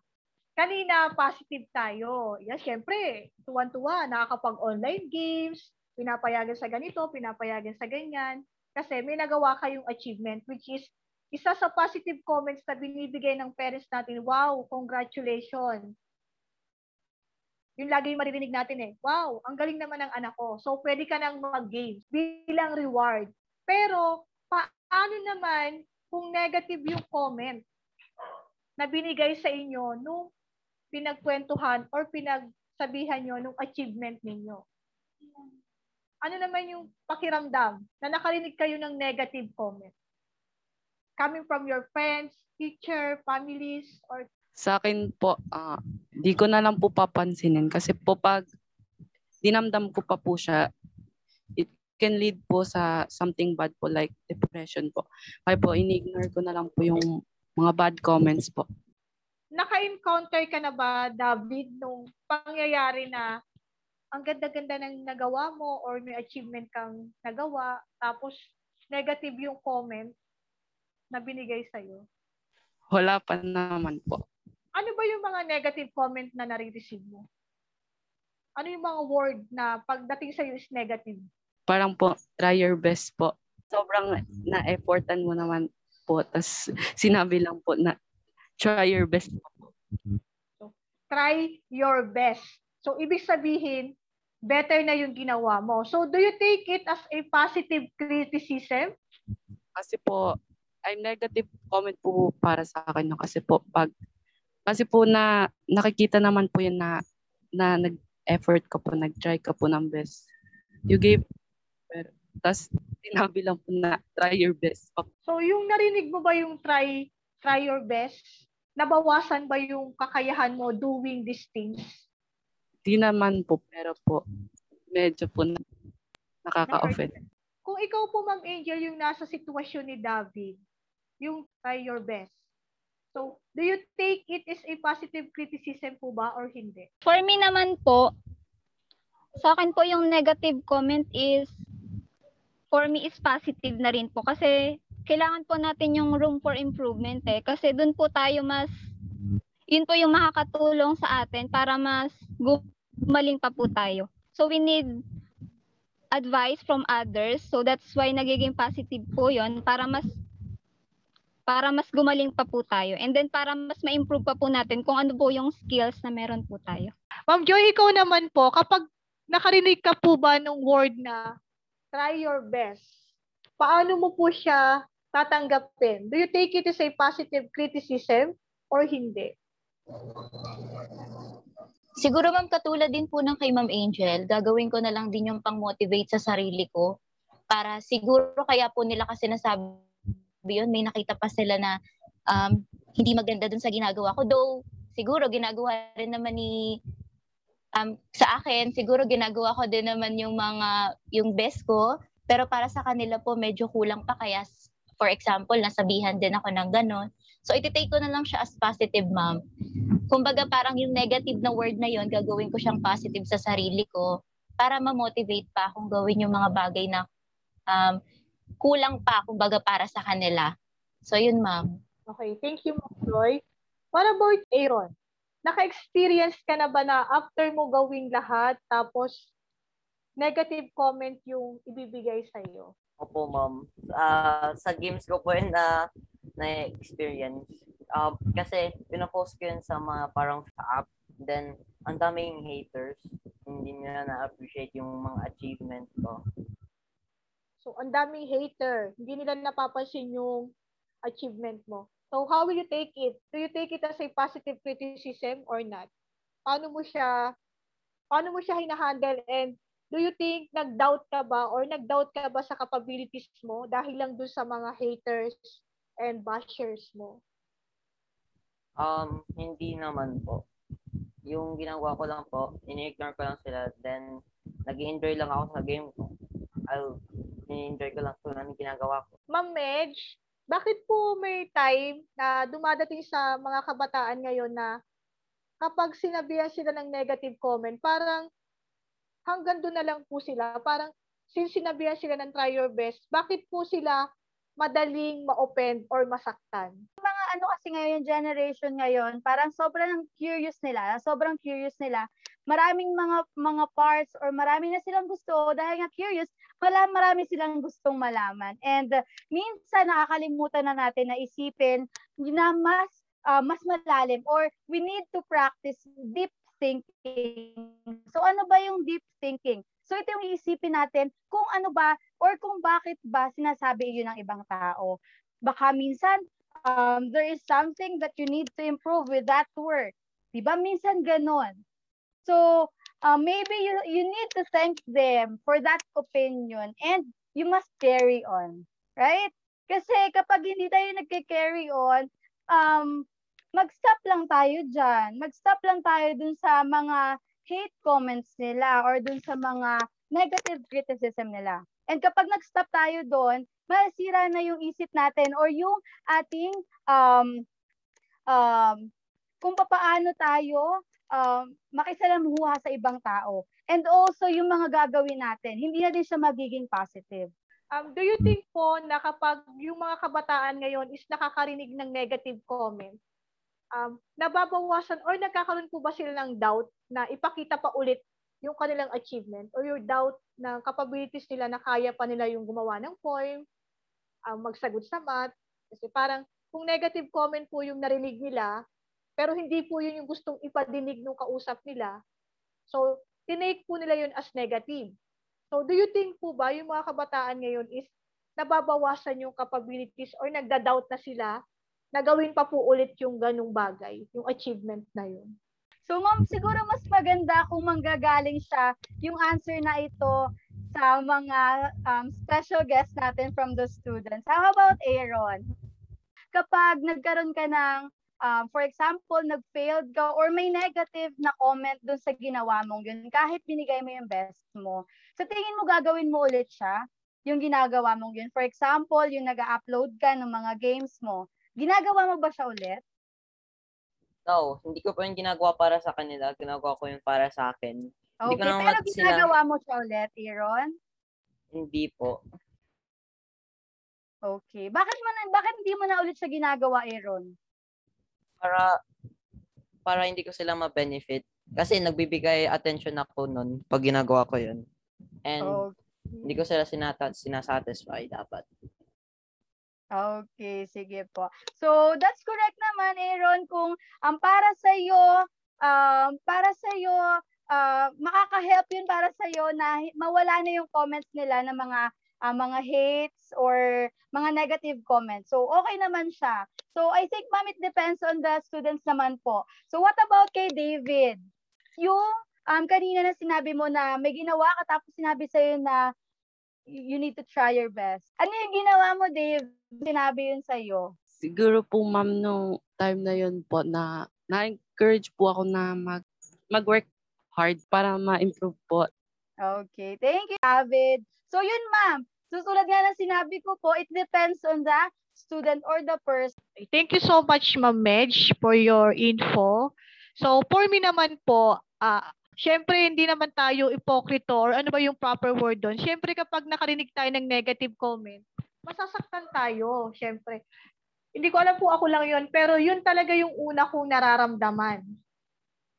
Kanina, positive tayo. Yan, syempre, tuwan-tuwa, nakakapag-online games, pinapayagan sa ganito, pinapayagan sa ganyan. Kasi may nagawa kayong achievement, which is isa sa positive comments na binibigay ng parents natin, wow, congratulations. Yung lagi yung maririnig natin eh, wow, ang galing naman ng anak ko. So, pwede ka nang mag-games bilang reward. Pero, paano naman kung negative yung comment na binigay sa inyo nung pinagkwentuhan or pinagsabihan nyo nung achievement ninyo. Ano naman yung pakiramdam na nakarinig kayo ng negative comment? Coming from your friends, teacher, families, or sa akin po, uh, di ko na lang po papansinin kasi po pag dinamdam ko pa po siya, it can lead po sa something bad po like depression po. Kaya po, in-ignore ko na lang po yung mga bad comments po. Naka-encounter ka na ba, David, nung pangyayari na ang ganda-ganda ng nagawa mo or may achievement kang nagawa, tapos negative yung comment na binigay sa'yo? Wala pa naman po. Ano ba yung mga negative comment na nare-receive mo? Ano yung mga word na pagdating sa'yo is negative? parang po, try your best po. Sobrang na-effortan mo naman po. Tapos sinabi lang po na try your best po. So, try your best. So, ibig sabihin, better na yung ginawa mo. So, do you take it as a positive criticism? Kasi po, ay negative comment po para sa akin. No? Kasi po, pag, kasi po na nakikita naman po yun na, na nag-effort ka po, nag-try ka po ng best. You gave pero, tapos, sinabi lang po na try your best. So, yung narinig mo ba yung try, try your best? Nabawasan ba yung kakayahan mo doing these things? Di naman po, pero po, medyo po na, nakaka-offend. Kung ikaw po, Ma'am Angel, yung nasa sitwasyon ni David, yung try your best, So, do you take it as a positive criticism po ba or hindi? For me naman po, sa akin po yung negative comment is for me is positive na rin po kasi kailangan po natin yung room for improvement eh kasi doon po tayo mas yun po yung makakatulong sa atin para mas gumaling pa po tayo. So we need advice from others. So that's why nagiging positive po 'yon para mas para mas gumaling pa po tayo. And then para mas ma-improve pa po natin kung ano po yung skills na meron po tayo. Ma'am Joy, ikaw naman po, kapag nakarinig ka po ba ng word na try your best, paano mo po siya tatanggapin? Do you take it as a positive criticism or hindi? Siguro ma'am, katulad din po ng kay Ma'am Angel, gagawin ko na lang din yung pang-motivate sa sarili ko para siguro kaya po nila kasi nasabi yun, may nakita pa sila na um, hindi maganda dun sa ginagawa ko. Though, siguro ginagawa rin naman ni um, sa akin, siguro ginagawa ko din naman yung mga, yung best ko, pero para sa kanila po medyo kulang pa kaya for example, nasabihan din ako ng ganon. So, iti-take ko na lang siya as positive, ma'am. Kumbaga, parang yung negative na word na yon gagawin ko siyang positive sa sarili ko para ma-motivate pa akong gawin yung mga bagay na um, kulang pa, kumbaga, para sa kanila. So, yun, ma'am. Okay, thank you, Ma'am Joy. What about Aaron? Naka-experience ka na ba na after mo gawing lahat, tapos negative comment yung ibibigay sa iyo? Opo, ma'am. Ah, sa games ko po yun na na-experience. Um, kasi pinapost ko yun sa mga parang sa app. Then, ang daming haters. Hindi nila na-appreciate yung mga achievement ko. So, ang daming hater. Hindi nila napapansin yung achievement mo. So, how will you take it? Do you take it as a positive criticism or not? Paano mo siya, paano mo siya hinahandle and do you think nag-doubt ka ba or nag-doubt ka ba sa capabilities mo dahil lang dun sa mga haters and bashers mo? Um, hindi naman po. Yung ginagawa ko lang po, ini-ignore ko lang sila. Then, nag enjoy lang ako sa game ko. I'll, ini-enjoy ko lang kung ano ginagawa ko. Ma'am Medj, bakit po may time na dumadating sa mga kabataan ngayon na kapag sinabihan sila ng negative comment, parang hanggang doon na lang po sila. Parang since sinabihan sila ng try your best, bakit po sila madaling ma-offend or masaktan? Mga ano kasi ngayon, yung generation ngayon, parang sobrang curious nila, sobrang curious nila. Maraming mga mga parts or marami na silang gusto dahil nga curious, wala marami silang gustong malaman. And uh, minsan nakakalimutan na natin na isipin na mas uh, mas malalim or we need to practice deep thinking. So ano ba yung deep thinking? So ito yung iisipin natin kung ano ba or kung bakit ba sinasabi yun ng ibang tao. Baka minsan um, there is something that you need to improve with that word. Diba? Minsan ganon. So uh, maybe you, you need to thank them for that opinion and you must carry on. Right? Kasi kapag hindi tayo nagke-carry on, um, mag-stop lang tayo dyan. Mag-stop lang tayo dun sa mga hate comments nila or dun sa mga negative criticism nila. And kapag nag-stop tayo doon, masira na yung isip natin or yung ating um, um, kung paano tayo um, makisalamuha sa ibang tao. And also yung mga gagawin natin, hindi na din siya magiging positive. Um, do you think po na kapag yung mga kabataan ngayon is nakakarinig ng negative comments, um, nababawasan or nagkakaroon po ba sila ng doubt na ipakita pa ulit yung kanilang achievement or your doubt na capabilities nila na kaya pa nila yung gumawa ng poem, um, magsagot sa math. Kasi parang kung negative comment po yung narinig nila, pero hindi po yun yung gustong ipadinig ng kausap nila, so tinake po nila yun as negative. So do you think po ba yung mga kabataan ngayon is nababawasan yung capabilities or nagda-doubt na sila na gawin pa po ulit yung ganung bagay, yung achievement na yun. So ma'am, siguro mas maganda kung manggagaling siya yung answer na ito sa mga um, special guests natin from the students. How about Aaron? Kapag nagkaroon ka ng, um, for example, nag-failed ka or may negative na comment dun sa ginawa mong yun, kahit binigay mo yung best mo, sa tingin mo gagawin mo ulit siya, yung ginagawa mong yun. For example, yung nag-upload ka ng mga games mo, Ginagawa mo ba siya ulit? No, hindi ko pa yung ginagawa para sa kanila. Ginagawa ko yung para sa akin. Okay, hindi ko pero ginagawa sila... mo siya ulit, Aaron? Hindi po. Okay. Bakit mo na, bakit hindi mo na ulit siya ginagawa, Aaron? Para para hindi ko sila ma-benefit. Kasi nagbibigay attention ako nun pag ginagawa ko yun. And okay. hindi ko sila sinata- sinasatisfy dapat. Okay, sige po. So, that's correct naman, Aaron, kung um, para sa iyo, um, para sa iyo, uh, makaka-help yun para sa iyo na mawala na yung comments nila ng mga uh, mga hates or mga negative comments. So, okay naman siya. So, I think, ma'am, it depends on the students naman po. So, what about kay David? Yung um, kanina na sinabi mo na may ginawa ka tapos sinabi sa'yo na you need to try your best. Ano yung ginawa mo, Dave? Sinabi yun sa'yo. Siguro po, ma'am, nung time na yun po na na-encourage po ako na mag, mag-work hard para ma-improve po. Okay. Thank you, David. So yun, ma'am. Susunod nga ng sinabi ko po, it depends on the student or the person. Thank you so much, Ma'am Medj, for your info. So, for me naman po, ah, syempre hindi naman tayo ipokrito or ano ba yung proper word doon. Syempre kapag nakarinig tayo ng negative comment, masasaktan tayo, syempre. Hindi ko alam po ako lang yon pero yun talaga yung una kong nararamdaman.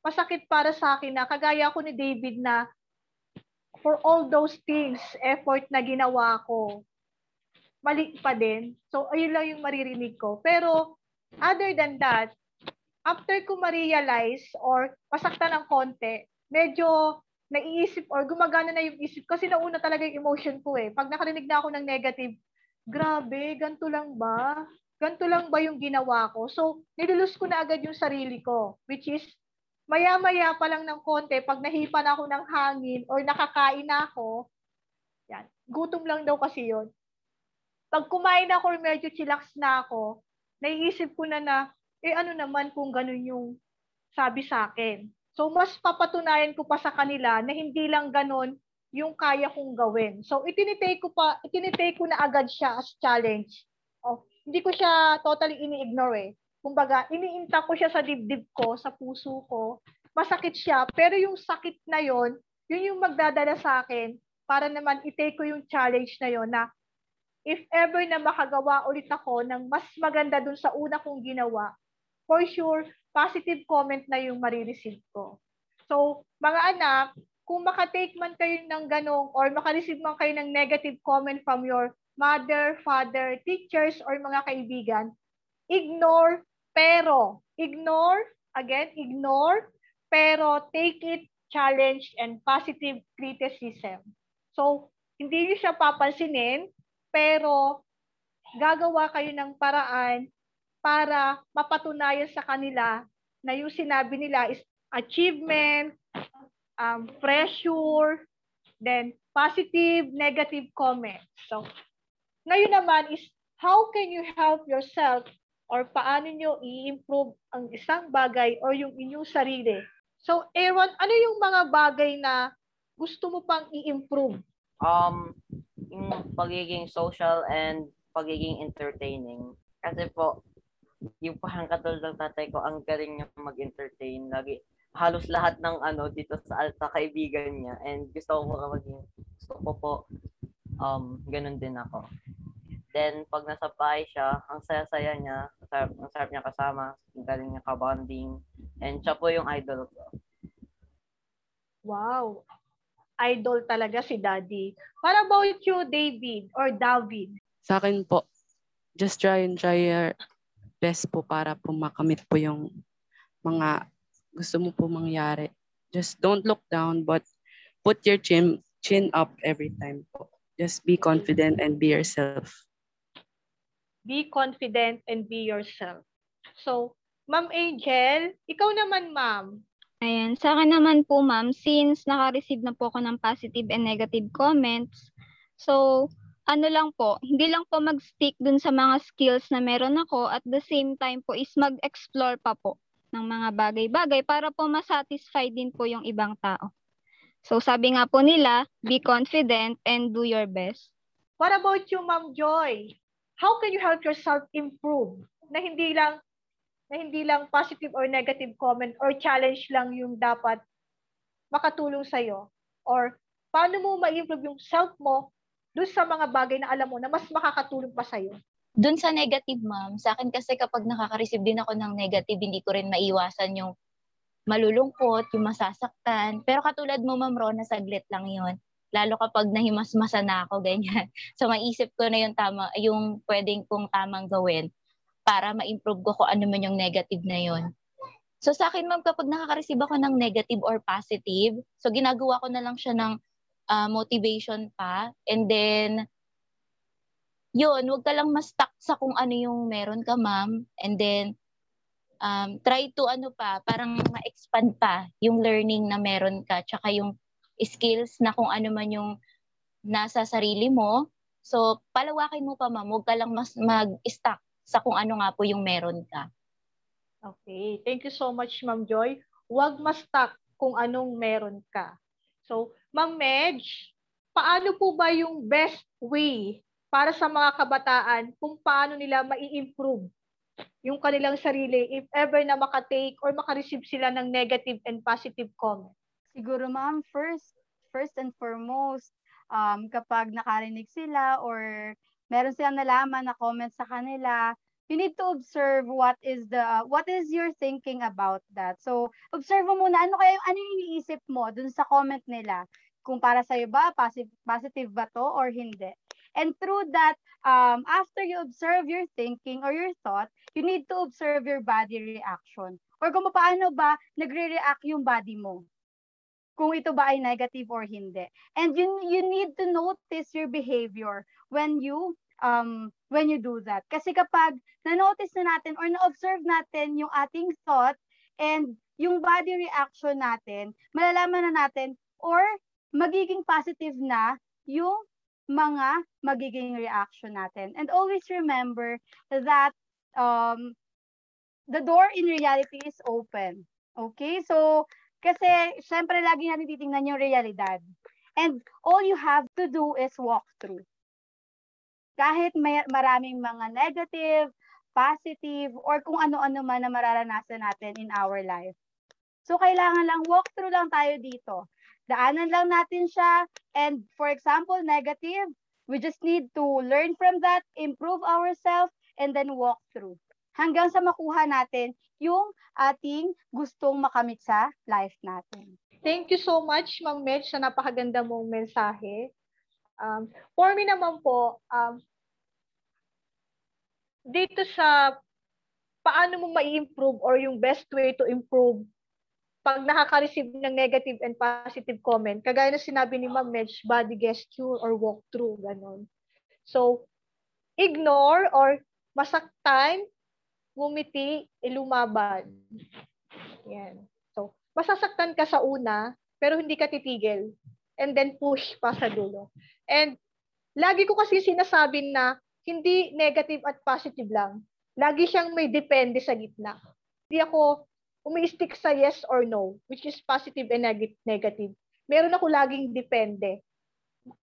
Masakit para sa akin na kagaya ko ni David na for all those things, effort na ginawa ko, mali pa din. So, ayun lang yung maririnig ko. Pero, other than that, after ko ma-realize or masaktan ng konti, medyo naiisip or gumagana na yung isip kasi nauna talaga yung emotion ko eh. Pag nakarinig na ako ng negative, grabe, ganito lang ba? Ganito lang ba yung ginawa ko? So, nilulus ko na agad yung sarili ko, which is, maya-maya pa lang ng konti, pag nahipan ako ng hangin or nakakain na ako, yan, gutom lang daw kasi yon pag kumain ako or medyo chillax na ako, naiisip ko na na, eh ano naman kung ganun yung sabi sa akin. So, mas papatunayan ko pa sa kanila na hindi lang ganun yung kaya kong gawin. So, itinitake ko pa, itinitake ko na agad siya as challenge. Oh, hindi ko siya totally ini-ignore eh. Kumbaga, iniinta ko siya sa dibdib ko, sa puso ko. Masakit siya, pero yung sakit na yon, yun yung magdadala sa akin para naman i-take ko yung challenge na yon na if ever na makagawa ulit ako ng mas maganda dun sa una kong ginawa, for sure, positive comment na yung marireceive ko. So, mga anak, kung makatake man kayo ng ganong or makareceive man kayo ng negative comment from your mother, father, teachers, or mga kaibigan, ignore, pero, ignore, again, ignore, pero take it, challenge, and positive criticism. So, hindi nyo siya papansinin, pero gagawa kayo ng paraan para mapatunayan sa kanila na yung sinabi nila is achievement, um, pressure, then positive, negative comments. So, ngayon naman is how can you help yourself or paano nyo i-improve ang isang bagay or yung inyong sarili. So, Aaron, ano yung mga bagay na gusto mo pang i-improve? Um, yung pagiging social and pagiging entertaining. Kasi po, yung parang katulad ng tatay ko, ang galing niya mag-entertain. Lagi, halos lahat ng ano dito sa Alta kaibigan niya and gusto ko maging gusto ko po um ganun din ako. Then pag nasa bahay siya, ang saya-saya niya, ang sarap, ang sarap niya kasama, ang galing niya ka-bonding and siya po yung idol ko. Wow. Idol talaga si Daddy. What about you, David or David? Sa akin po, just try and try your best po para po makamit po yung mga gusto mo po mangyari. Just don't look down but put your chin, chin up every time po. Just be confident and be yourself. Be confident and be yourself. So, Ma'am Angel, ikaw naman, Ma'am. Ayan, sa akin naman po ma'am, since naka-receive na po ako ng positive and negative comments, so ano lang po, hindi lang po mag-stick dun sa mga skills na meron ako at the same time po is mag-explore pa po ng mga bagay-bagay para po masatisfy din po yung ibang tao. So sabi nga po nila, be confident and do your best. What about you, Ma'am Joy? How can you help yourself improve na hindi lang na hindi lang positive or negative comment or challenge lang yung dapat makatulong sa'yo? Or paano mo ma-improve yung self mo doon sa mga bagay na alam mo na mas makakatulong pa sa'yo? Doon sa negative, ma'am, sa akin kasi kapag nakaka-receive din ako ng negative, hindi ko rin maiwasan yung malulungkot, yung masasaktan. Pero katulad mo, ma'am Rona, saglit lang yon lalo kapag nahimasmasa na ako, ganyan. So, maisip ko na yung tama, yung pwedeng kong tamang gawin para ma-improve ko kung ano man yung negative na yon. So sa akin ma'am, kapag nakaka-receive ako ng negative or positive, so ginagawa ko na lang siya ng uh, motivation pa. And then, yun, wag ka lang ma-stuck sa kung ano yung meron ka ma'am. And then, um, try to ano pa, parang ma-expand pa yung learning na meron ka, tsaka yung skills na kung ano man yung nasa sarili mo. So, palawakin mo pa ma'am, huwag ka lang mas mag-stuck sa kung ano nga po yung meron ka. Okay. Thank you so much, Ma'am Joy. Huwag ma-stuck kung anong meron ka. So, Ma'am Medj, paano po ba yung best way para sa mga kabataan kung paano nila mai-improve yung kanilang sarili if ever na makatake or makareceive sila ng negative and positive comment? Siguro ma'am, first, first and foremost, um, kapag nakarinig sila or meron silang nalaman na comment sa kanila, you need to observe what is the what is your thinking about that. So, observe mo muna ano kaya ano yung iniisip mo dun sa comment nila. Kung para sa ba positive, positive ba to or hindi. And through that, um, after you observe your thinking or your thought, you need to observe your body reaction. Or kung paano ba nagre-react yung body mo. Kung ito ba ay negative or hindi. And you, you need to notice your behavior when you um, when you do that. Kasi kapag na-notice na natin or na-observe natin yung ating thought and yung body reaction natin, malalaman na natin or magiging positive na yung mga magiging reaction natin. And always remember that um, the door in reality is open. Okay? So, kasi syempre lagi natin titingnan yung realidad. And all you have to do is walk through. Kahit may maraming mga negative, positive, or kung ano-ano man na mararanasan natin in our life. So, kailangan lang walk through lang tayo dito. Daanan lang natin siya. And for example, negative, we just need to learn from that, improve ourselves, and then walk through. Hanggang sa makuha natin yung ating gustong makamit sa life natin. Thank you so much, Ma'am Mitch, sa napakaganda mong mensahe. Um, for me naman po, um, dito sa paano mo ma-improve or yung best way to improve pag nakaka-receive ng negative and positive comment, kagaya na sinabi ni Ma'am Medj, body gesture or walkthrough, ganon. So, ignore or masaktan, ngumiti, ilumaban. Yan. So, masasaktan ka sa una, pero hindi ka titigil. And then push pa sa dulo. And lagi ko kasi sinasabi na hindi negative at positive lang. Lagi siyang may depende sa gitna. Hindi ako umi-stick sa yes or no, which is positive and neg- negative. Meron ako laging depende.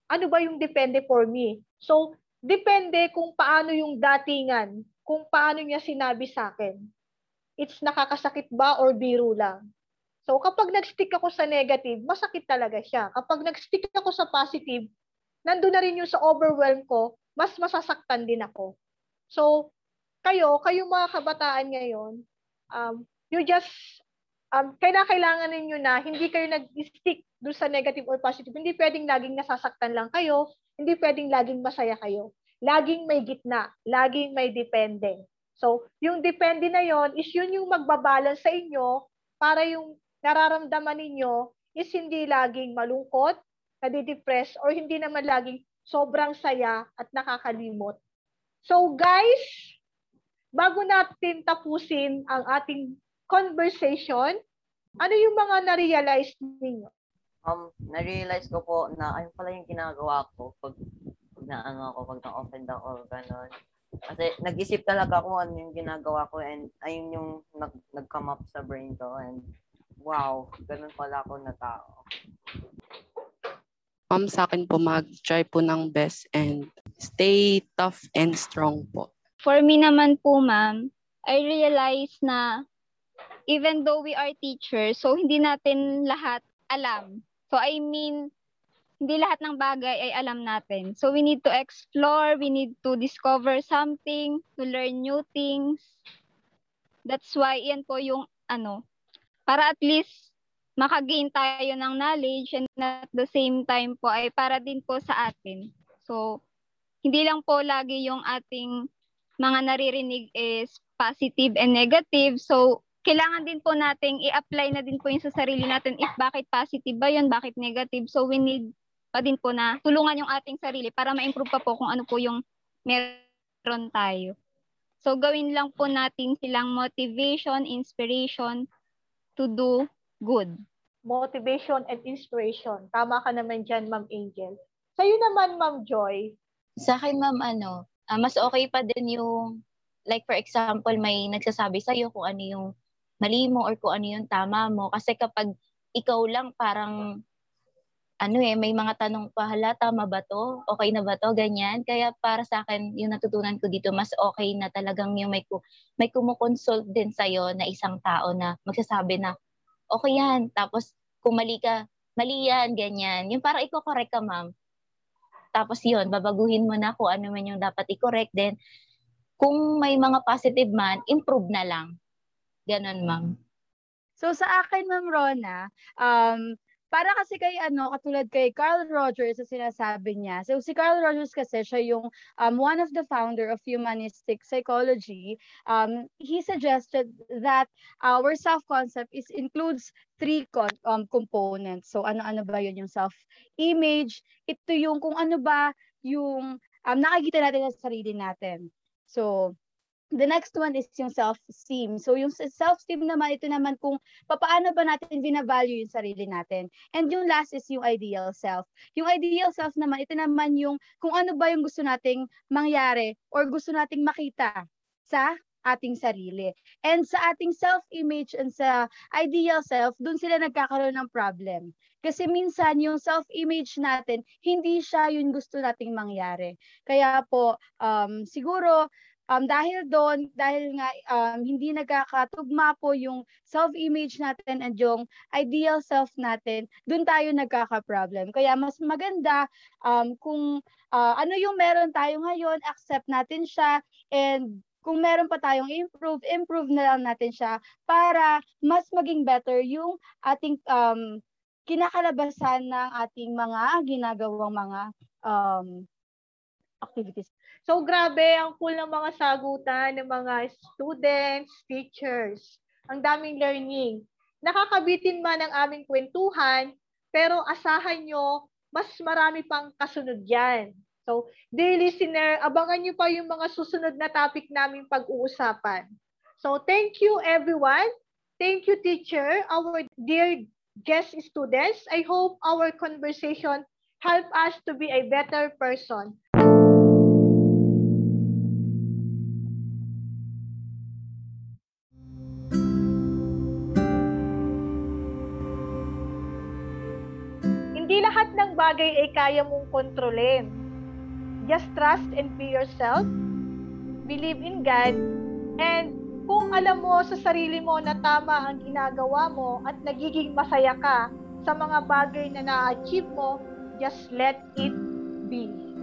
Ano ba yung depende for me? So, depende kung paano yung datingan, kung paano niya sinabi sa akin. It's nakakasakit ba or biro lang. So, kapag nag-stick ako sa negative, masakit talaga siya. Kapag nag-stick ako sa positive, nandun na rin yung sa overwhelm ko, mas masasaktan din ako. So, kayo, kayong mga kabataan ngayon, um, you just um, kailangan ninyo na hindi kayo nag-stick doon sa negative or positive. Hindi pwedeng laging nasasaktan lang kayo. Hindi pwedeng laging masaya kayo. Laging may gitna. Laging may depende. So, yung depende na yon is yun yung magbabalance sa inyo para yung nararamdaman ninyo is hindi laging malungkot, nadidepress, or hindi naman laging sobrang saya at nakakalimot. So guys, bago natin tapusin ang ating conversation, ano yung mga na-realize ninyo? Um, na-realize ko po na ayun pala yung ginagawa ko pag, pag na ano ako, pag na-offend ako, gano'n. Kasi nag-isip talaga ako ano yung ginagawa ko and ayun yung nag, nag-come up sa brain ko and wow, ganun pala ako na tao. Um, sa akin po, mag-try po ng best and stay tough and strong po. For me naman po, ma'am, I realize na even though we are teachers, so hindi natin lahat alam. So I mean, hindi lahat ng bagay ay alam natin. So we need to explore, we need to discover something, to learn new things. That's why yan po yung ano, para at least makagain tayo ng knowledge and at the same time po ay para din po sa atin. So, hindi lang po lagi yung ating mga naririnig is positive and negative. So, kailangan din po nating i-apply na din po yung sa sarili natin if bakit positive ba yun, bakit negative. So we need pa din po na tulungan yung ating sarili para ma-improve pa po kung ano po yung meron tayo. So gawin lang po natin silang motivation, inspiration to do good. Motivation and inspiration. Tama ka naman dyan, Ma'am Angel. Sa'yo naman, Ma'am Joy. Sa akin, ma'am, ano, uh, mas okay pa din yung, like for example, may nagsasabi sa'yo kung ano yung mali mo or kung ano yung tama mo. Kasi kapag ikaw lang parang ano eh, may mga tanong pa, hala, tama ba to? Okay na ba to? Ganyan. Kaya para sa akin, yung natutunan ko dito, mas okay na talagang yung may, may kumukonsult din sa'yo na isang tao na magsasabi na, okay yan. Tapos, kung mali ka, mali yan, ganyan. Yung para i-correct ka, ma'am. Tapos yun, babaguhin mo na kung ano man yung dapat i-correct. Then, kung may mga positive man, improve na lang. Ganon, ma'am. So sa akin, Ma'am Rona, um, para kasi kay ano, katulad kay Carl Rogers sa sinasabi niya. So si Carl Rogers kasi siya yung um, one of the founder of humanistic psychology. Um, he suggested that our self-concept is includes three um, components. So ano-ano ba yun yung self-image? Ito yung kung ano ba yung um, nakikita natin sa sarili natin. So The next one is yung self-esteem. So yung self-esteem naman, ito naman kung paano ba natin binavalue yung sarili natin. And yung last is yung ideal self. Yung ideal self naman, ito naman yung kung ano ba yung gusto nating mangyari or gusto nating makita sa ating sarili. And sa ating self-image and sa ideal self, dun sila nagkakaroon ng problem. Kasi minsan yung self-image natin, hindi siya yung gusto nating mangyari. Kaya po, um, siguro, um, dahil doon, dahil nga um, hindi nagkakatugma po yung self-image natin and yung ideal self natin, doon tayo nagkaka-problem. Kaya mas maganda um, kung uh, ano yung meron tayo ngayon, accept natin siya and kung meron pa tayong improve, improve na lang natin siya para mas maging better yung ating um, kinakalabasan ng ating mga ginagawang mga um, activities. So grabe, ang cool ng mga sagutan ng mga students, teachers. Ang daming learning. Nakakabitin man ang aming kwentuhan, pero asahan nyo, mas marami pang kasunod yan. So, dear listener, abangan nyo pa yung mga susunod na topic naming pag-uusapan. So, thank you everyone. Thank you teacher, our dear guest students. I hope our conversation help us to be a better person. Bagay ay kaya mong kontrolin. Just trust and be yourself. Believe in God. And kung alam mo sa sarili mo na tama ang ginagawa mo at nagiging masaya ka sa mga bagay na na-achieve mo, just let it be.